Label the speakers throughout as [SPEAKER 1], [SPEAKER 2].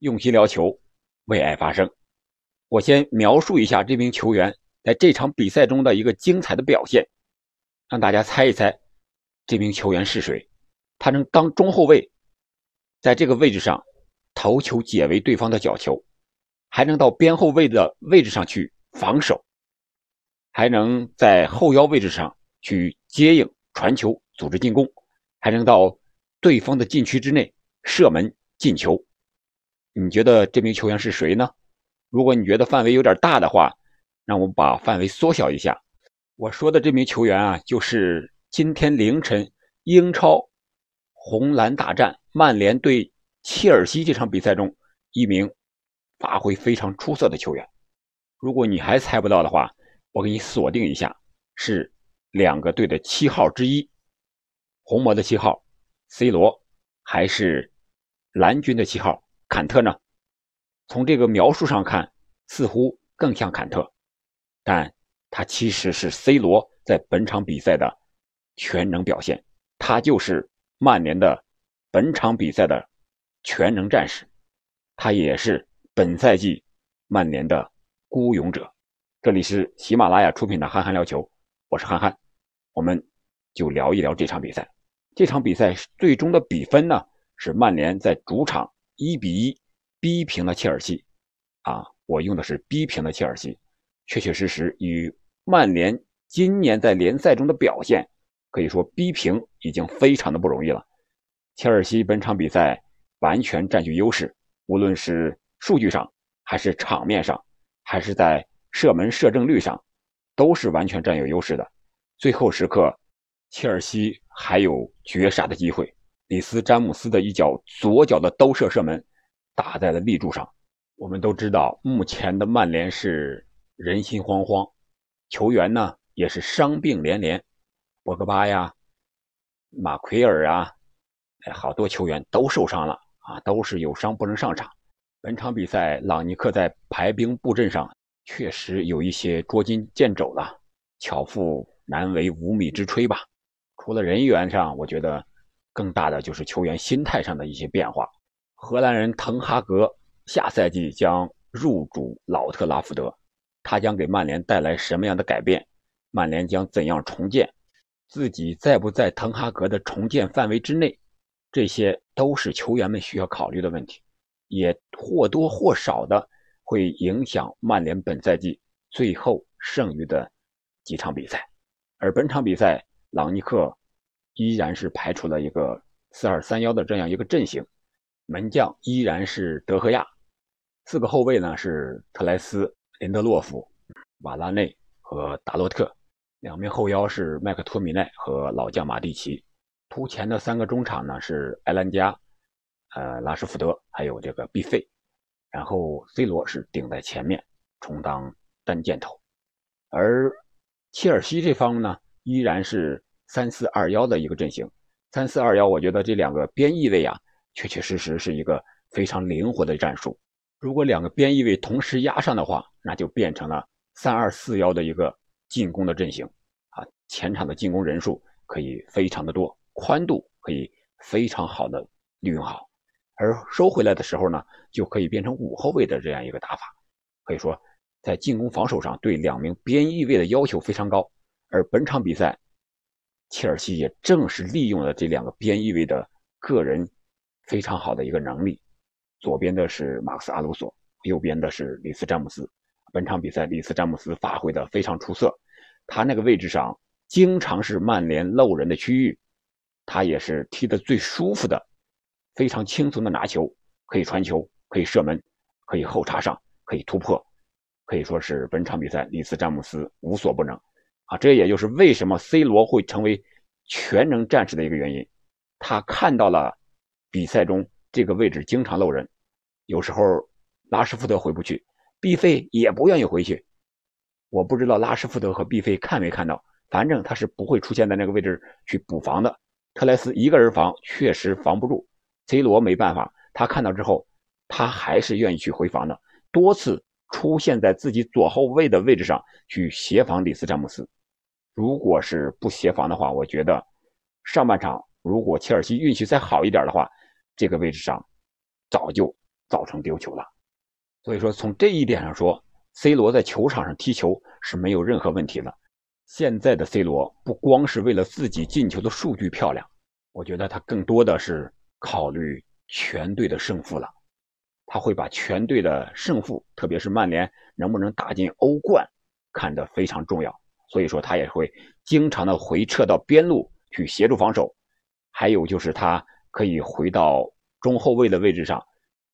[SPEAKER 1] 用心聊球，为爱发声。我先描述一下这名球员在这场比赛中的一个精彩的表现，让大家猜一猜这名球员是谁。他能当中后卫，在这个位置上头球解围对方的角球，还能到边后卫的位置上去防守，还能在后腰位置上去接应传球、组织进攻，还能到对方的禁区之内射门进球。你觉得这名球员是谁呢？如果你觉得范围有点大的话，让我们把范围缩小一下。我说的这名球员啊，就是今天凌晨英超。红蓝大战，曼联对切尔西这场比赛中，一名发挥非常出色的球员。如果你还猜不到的话，我给你锁定一下，是两个队的七号之一，红魔的七号 C 罗，还是蓝军的七号坎特呢？从这个描述上看，似乎更像坎特，但他其实是 C 罗在本场比赛的全能表现，他就是。曼联的本场比赛的全能战士，他也是本赛季曼联的孤勇者。这里是喜马拉雅出品的《憨憨聊球》，我是憨憨，我们就聊一聊这场比赛。这场比赛最终的比分呢是曼联在主场一比一逼平了切尔西。啊，我用的是逼平了切尔西，确确实实与曼联今年在联赛中的表现。可以说逼平已经非常的不容易了。切尔西本场比赛完全占据优势，无论是数据上，还是场面上，还是在射门射正率上，都是完全占有优势的。最后时刻，切尔西还有绝杀的机会，里斯詹姆斯的一脚左脚的兜射射门打在了立柱上。我们都知道，目前的曼联是人心惶惶，球员呢也是伤病连连。博格巴呀，马奎尔啊，哎，好多球员都受伤了啊，都是有伤不能上场。本场比赛，朗尼克在排兵布阵上确实有一些捉襟见肘了，巧妇难为无米之炊吧。除了人员上，我觉得更大的就是球员心态上的一些变化。荷兰人滕哈格下赛季将入主老特拉福德，他将给曼联带来什么样的改变？曼联将怎样重建？自己在不在滕哈格的重建范围之内，这些都是球员们需要考虑的问题，也或多或少的会影响曼联本赛季最后剩余的几场比赛。而本场比赛，朗尼克依然是排出了一个四二三幺的这样一个阵型，门将依然是德赫亚，四个后卫呢是特莱斯、林德洛夫、瓦拉内和达洛特。两名后腰是麦克托米奈和老将马蒂奇，突前的三个中场呢是埃兰加、呃拉什福德还有这个毕费，然后 C 罗是顶在前面充当单箭头，而切尔西这方呢依然是三四二幺的一个阵型，三四二幺，我觉得这两个边翼位啊，确确实实是一个非常灵活的战术。如果两个边翼位同时压上的话，那就变成了三二四幺的一个。进攻的阵型啊，前场的进攻人数可以非常的多，宽度可以非常好的利用好，而收回来的时候呢，就可以变成五后卫的这样一个打法。可以说，在进攻防守上对两名边翼位的要求非常高。而本场比赛，切尔西也正是利用了这两个边翼位的个人非常好的一个能力。左边的是马克斯阿鲁索，右边的是里斯詹姆斯。本场比赛，里斯詹姆斯发挥的非常出色，他那个位置上经常是曼联漏人的区域，他也是踢得最舒服的，非常轻松的拿球，可以传球，可以射门，可以后插上，可以突破，可以说是本场比赛里斯詹姆斯无所不能啊！这也就是为什么 C 罗会成为全能战士的一个原因，他看到了比赛中这个位置经常漏人，有时候拉什福德回不去。毕费也不愿意回去，我不知道拉什福德和毕费看没看到，反正他是不会出现在那个位置去补防的。特莱斯一个人防确实防不住，C 罗没办法，他看到之后，他还是愿意去回防的，多次出现在自己左后卫的位置上去协防里斯詹姆斯。如果是不协防的话，我觉得上半场如果切尔西运气再好一点的话，这个位置上早就造成丢球了。所以说，从这一点上说，C 罗在球场上踢球是没有任何问题的。现在的 C 罗不光是为了自己进球的数据漂亮，我觉得他更多的是考虑全队的胜负了。他会把全队的胜负，特别是曼联能不能打进欧冠，看得非常重要。所以说，他也会经常的回撤到边路去协助防守。还有就是，他可以回到中后卫的位置上，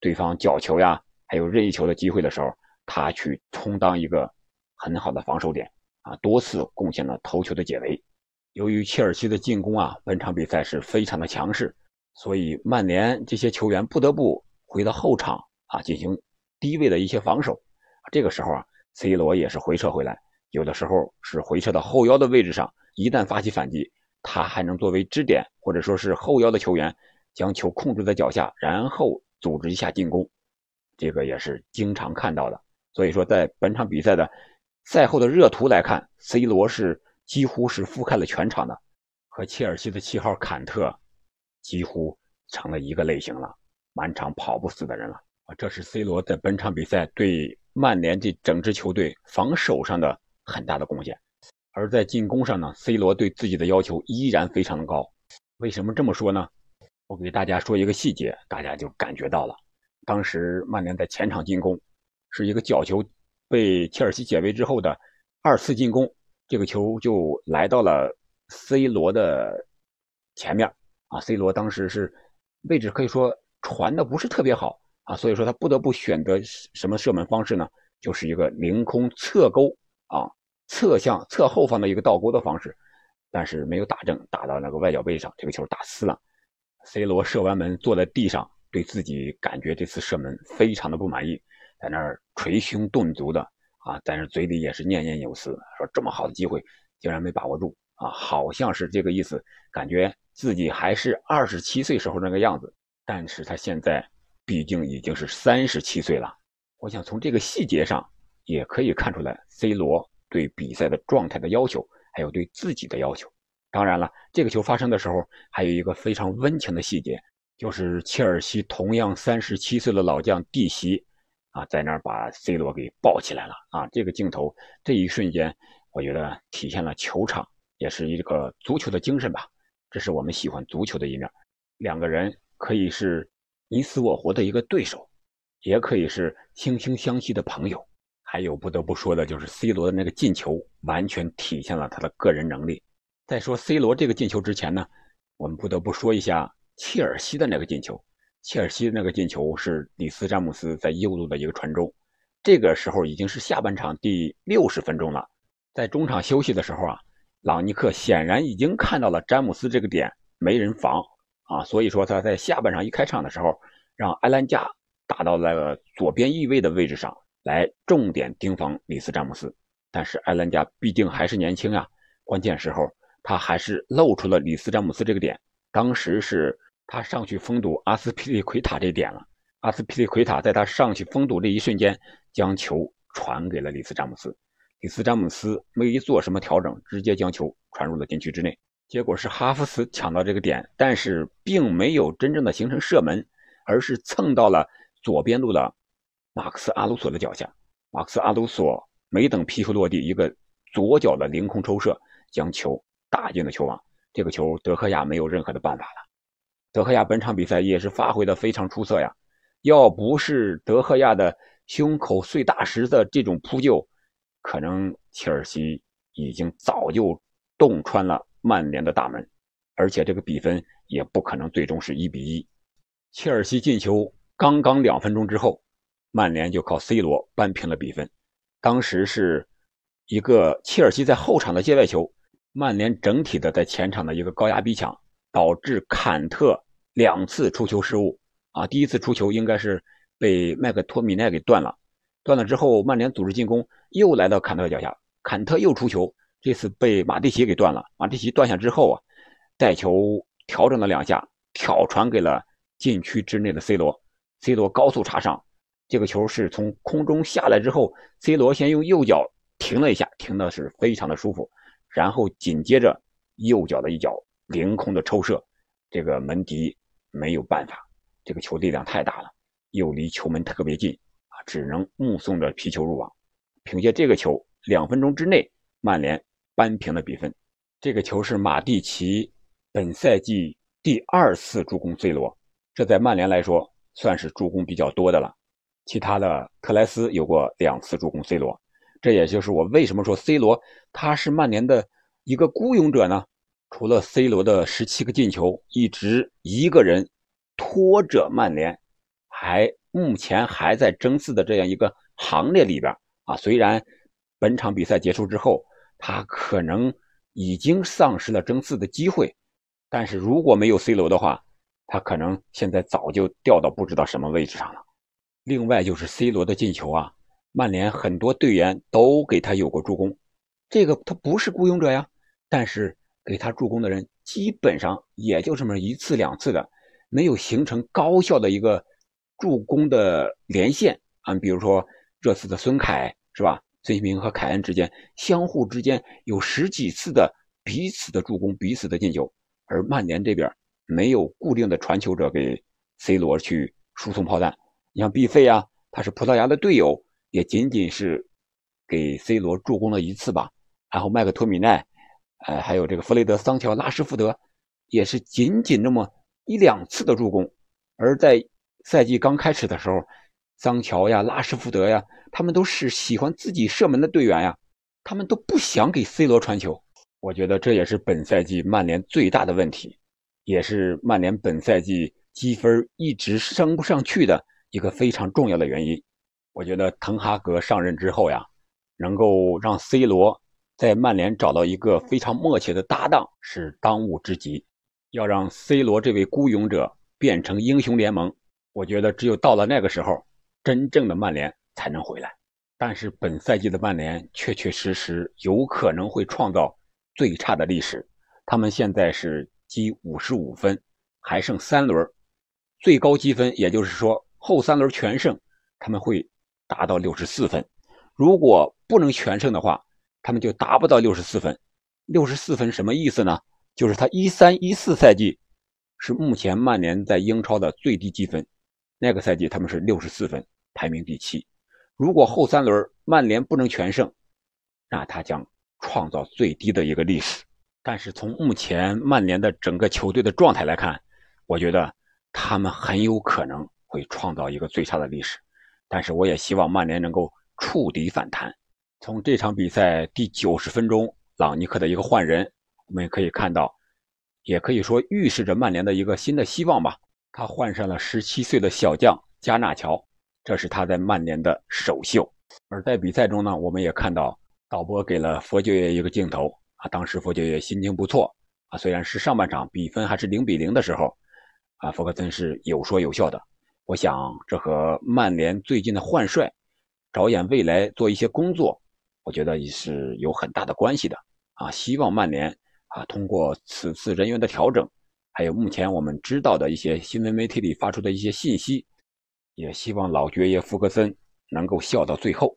[SPEAKER 1] 对方角球呀，还有任意球的机会的时候，他去充当一个很好的防守点啊，多次贡献了头球的解围。由于切尔西的进攻啊，本场比赛是非常的强势，所以曼联这些球员不得不。回到后场啊，进行低位的一些防守。这个时候啊，C 罗也是回撤回来，有的时候是回撤到后腰的位置上。一旦发起反击，他还能作为支点或者说是后腰的球员，将球控制在脚下，然后组织一下进攻。这个也是经常看到的。所以说，在本场比赛的赛后的热图来看，C 罗是几乎是覆盖了全场的，和切尔西的七号坎特几乎成了一个类型了。满场跑不死的人了啊！这是 C 罗在本场比赛对曼联这整支球队防守上的很大的贡献，而在进攻上呢，C 罗对自己的要求依然非常的高。为什么这么说呢？我给大家说一个细节，大家就感觉到了。当时曼联在前场进攻，是一个角球被切尔西解围之后的二次进攻，这个球就来到了 C 罗的前面啊！C 罗当时是位置可以说。传的不是特别好啊，所以说他不得不选择什么射门方式呢？就是一个凌空侧勾啊，侧向侧后方的一个倒钩的方式，但是没有打正，打到那个外脚背上，这个球打呲了。C 罗射完门坐在地上，对自己感觉这次射门非常的不满意，在那儿捶胸顿足的啊，但是嘴里也是念念有词，说这么好的机会竟然没把握住啊，好像是这个意思，感觉自己还是二十七岁时候那个样子。但是他现在毕竟已经是三十七岁了，我想从这个细节上也可以看出来，C 罗对比赛的状态的要求，还有对自己的要求。当然了，这个球发生的时候，还有一个非常温情的细节，就是切尔西同样三十七岁的老将蒂席啊，在那儿把 C 罗给抱起来了啊！这个镜头，这一瞬间，我觉得体现了球场，也是一个足球的精神吧。这是我们喜欢足球的一面，两个人。可以是你死我活的一个对手，也可以是惺惺相惜的朋友。还有不得不说的就是 C 罗的那个进球，完全体现了他的个人能力。在说 C 罗这个进球之前呢，我们不得不说一下切尔西的那个进球。切尔西的那个进球是里斯詹姆斯在右路的一个传中，这个时候已经是下半场第六十分钟了。在中场休息的时候啊，朗尼克显然已经看到了詹姆斯这个点没人防。啊，所以说他在下半场一开场的时候，让埃兰加打到了左边翼位的位置上来，重点盯防里斯詹姆斯。但是埃兰加毕竟还是年轻啊，关键时候他还是露出了里斯詹姆斯这个点。当时是他上去封堵阿斯皮利奎塔这点了，阿斯皮利奎塔在他上去封堵这一瞬间，将球传给了里斯詹姆斯。里斯詹姆斯没做什么调整，直接将球传入了禁区之内。结果是哈弗斯抢到这个点，但是并没有真正的形成射门，而是蹭到了左边路的马克思阿鲁索的脚下。马克思阿鲁索没等皮球落地，一个左脚的凌空抽射将球打进了球网。这个球德赫亚没有任何的办法了。德赫亚本场比赛也是发挥的非常出色呀，要不是德赫亚的胸口碎大石的这种扑救，可能切尔西已经早就洞穿了。曼联的大门，而且这个比分也不可能最终是一比一。切尔西进球刚刚两分钟之后，曼联就靠 C 罗扳平了比分。当时是一个切尔西在后场的界外球，曼联整体的在前场的一个高压逼抢，导致坎特两次出球失误。啊，第一次出球应该是被麦克托米奈给断了，断了之后，曼联组织进攻又来到坎特脚下，坎特又出球。这次被马蒂奇给断了。马蒂奇断下之后啊，带球调整了两下，挑传给了禁区之内的 C 罗。C 罗高速插上，这个球是从空中下来之后，C 罗先用右脚停了一下，停的是非常的舒服，然后紧接着右脚的一脚凌空的抽射，这个门迪没有办法，这个球力量太大了。又离球门特别近啊，只能目送着皮球入网。凭借这个球，两分钟之内，曼联扳平了比分。这个球是马蒂奇本赛季第二次助攻 C 罗，这在曼联来说算是助攻比较多的了。其他的克莱斯有过两次助攻 C 罗，这也就是我为什么说 C 罗他是曼联的一个孤勇者呢？除了 C 罗的十七个进球，一直一个人拖着曼联，还目前还在争四的这样一个行列里边啊。虽然本场比赛结束之后，他可能已经丧失了争四的机会，但是如果没有 C 罗的话，他可能现在早就掉到不知道什么位置上了。另外就是 C 罗的进球啊，曼联很多队员都给他有过助攻，这个他不是雇佣者呀，但是。给他助攻的人基本上也就这么一次两次的，没有形成高效的一个助攻的连线啊。比如说这次的孙凯是吧？孙兴民和凯恩之间相互之间有十几次的彼此的助攻、彼此的进球，而曼联这边没有固定的传球者给 C 罗去输送炮弹。你像毕费啊，他是葡萄牙的队友，也仅仅是给 C 罗助攻了一次吧。然后麦克托米奈。呃，还有这个弗雷德、桑乔、拉什福德，也是仅仅那么一两次的助攻。而在赛季刚开始的时候，桑乔呀、拉什福德呀，他们都是喜欢自己射门的队员呀，他们都不想给 C 罗传球。我觉得这也是本赛季曼联最大的问题，也是曼联本赛季积分一直升不上去的一个非常重要的原因。我觉得滕哈格上任之后呀，能够让 C 罗。在曼联找到一个非常默契的搭档是当务之急，要让 C 罗这位孤勇者变成英雄联盟，我觉得只有到了那个时候，真正的曼联才能回来。但是本赛季的曼联确确实实有可能会创造最差的历史，他们现在是积五十五分，还剩三轮，最高积分也就是说后三轮全胜，他们会达到六十四分。如果不能全胜的话，他们就达不到六十四分，六十四分什么意思呢？就是他一三一四赛季是目前曼联在英超的最低积分，那个赛季他们是六十四分，排名第七。如果后三轮曼联不能全胜，那他将创造最低的一个历史。但是从目前曼联的整个球队的状态来看，我觉得他们很有可能会创造一个最差的历史。但是我也希望曼联能够触底反弹。从这场比赛第九十分钟，朗尼克的一个换人，我们也可以看到，也可以说预示着曼联的一个新的希望吧。他换上了十七岁的小将加纳乔，这是他在曼联的首秀。而在比赛中呢，我们也看到导播给了佛爵爷一个镜头啊，当时佛爵爷心情不错啊，虽然是上半场比分还是零比零的时候，啊，福克森是有说有笑的。我想这和曼联最近的换帅，着眼未来做一些工作。我觉得也是有很大的关系的啊！希望曼联啊，通过此次人员的调整，还有目前我们知道的一些新闻媒体里发出的一些信息，也希望老爵爷福格森能够笑到最后。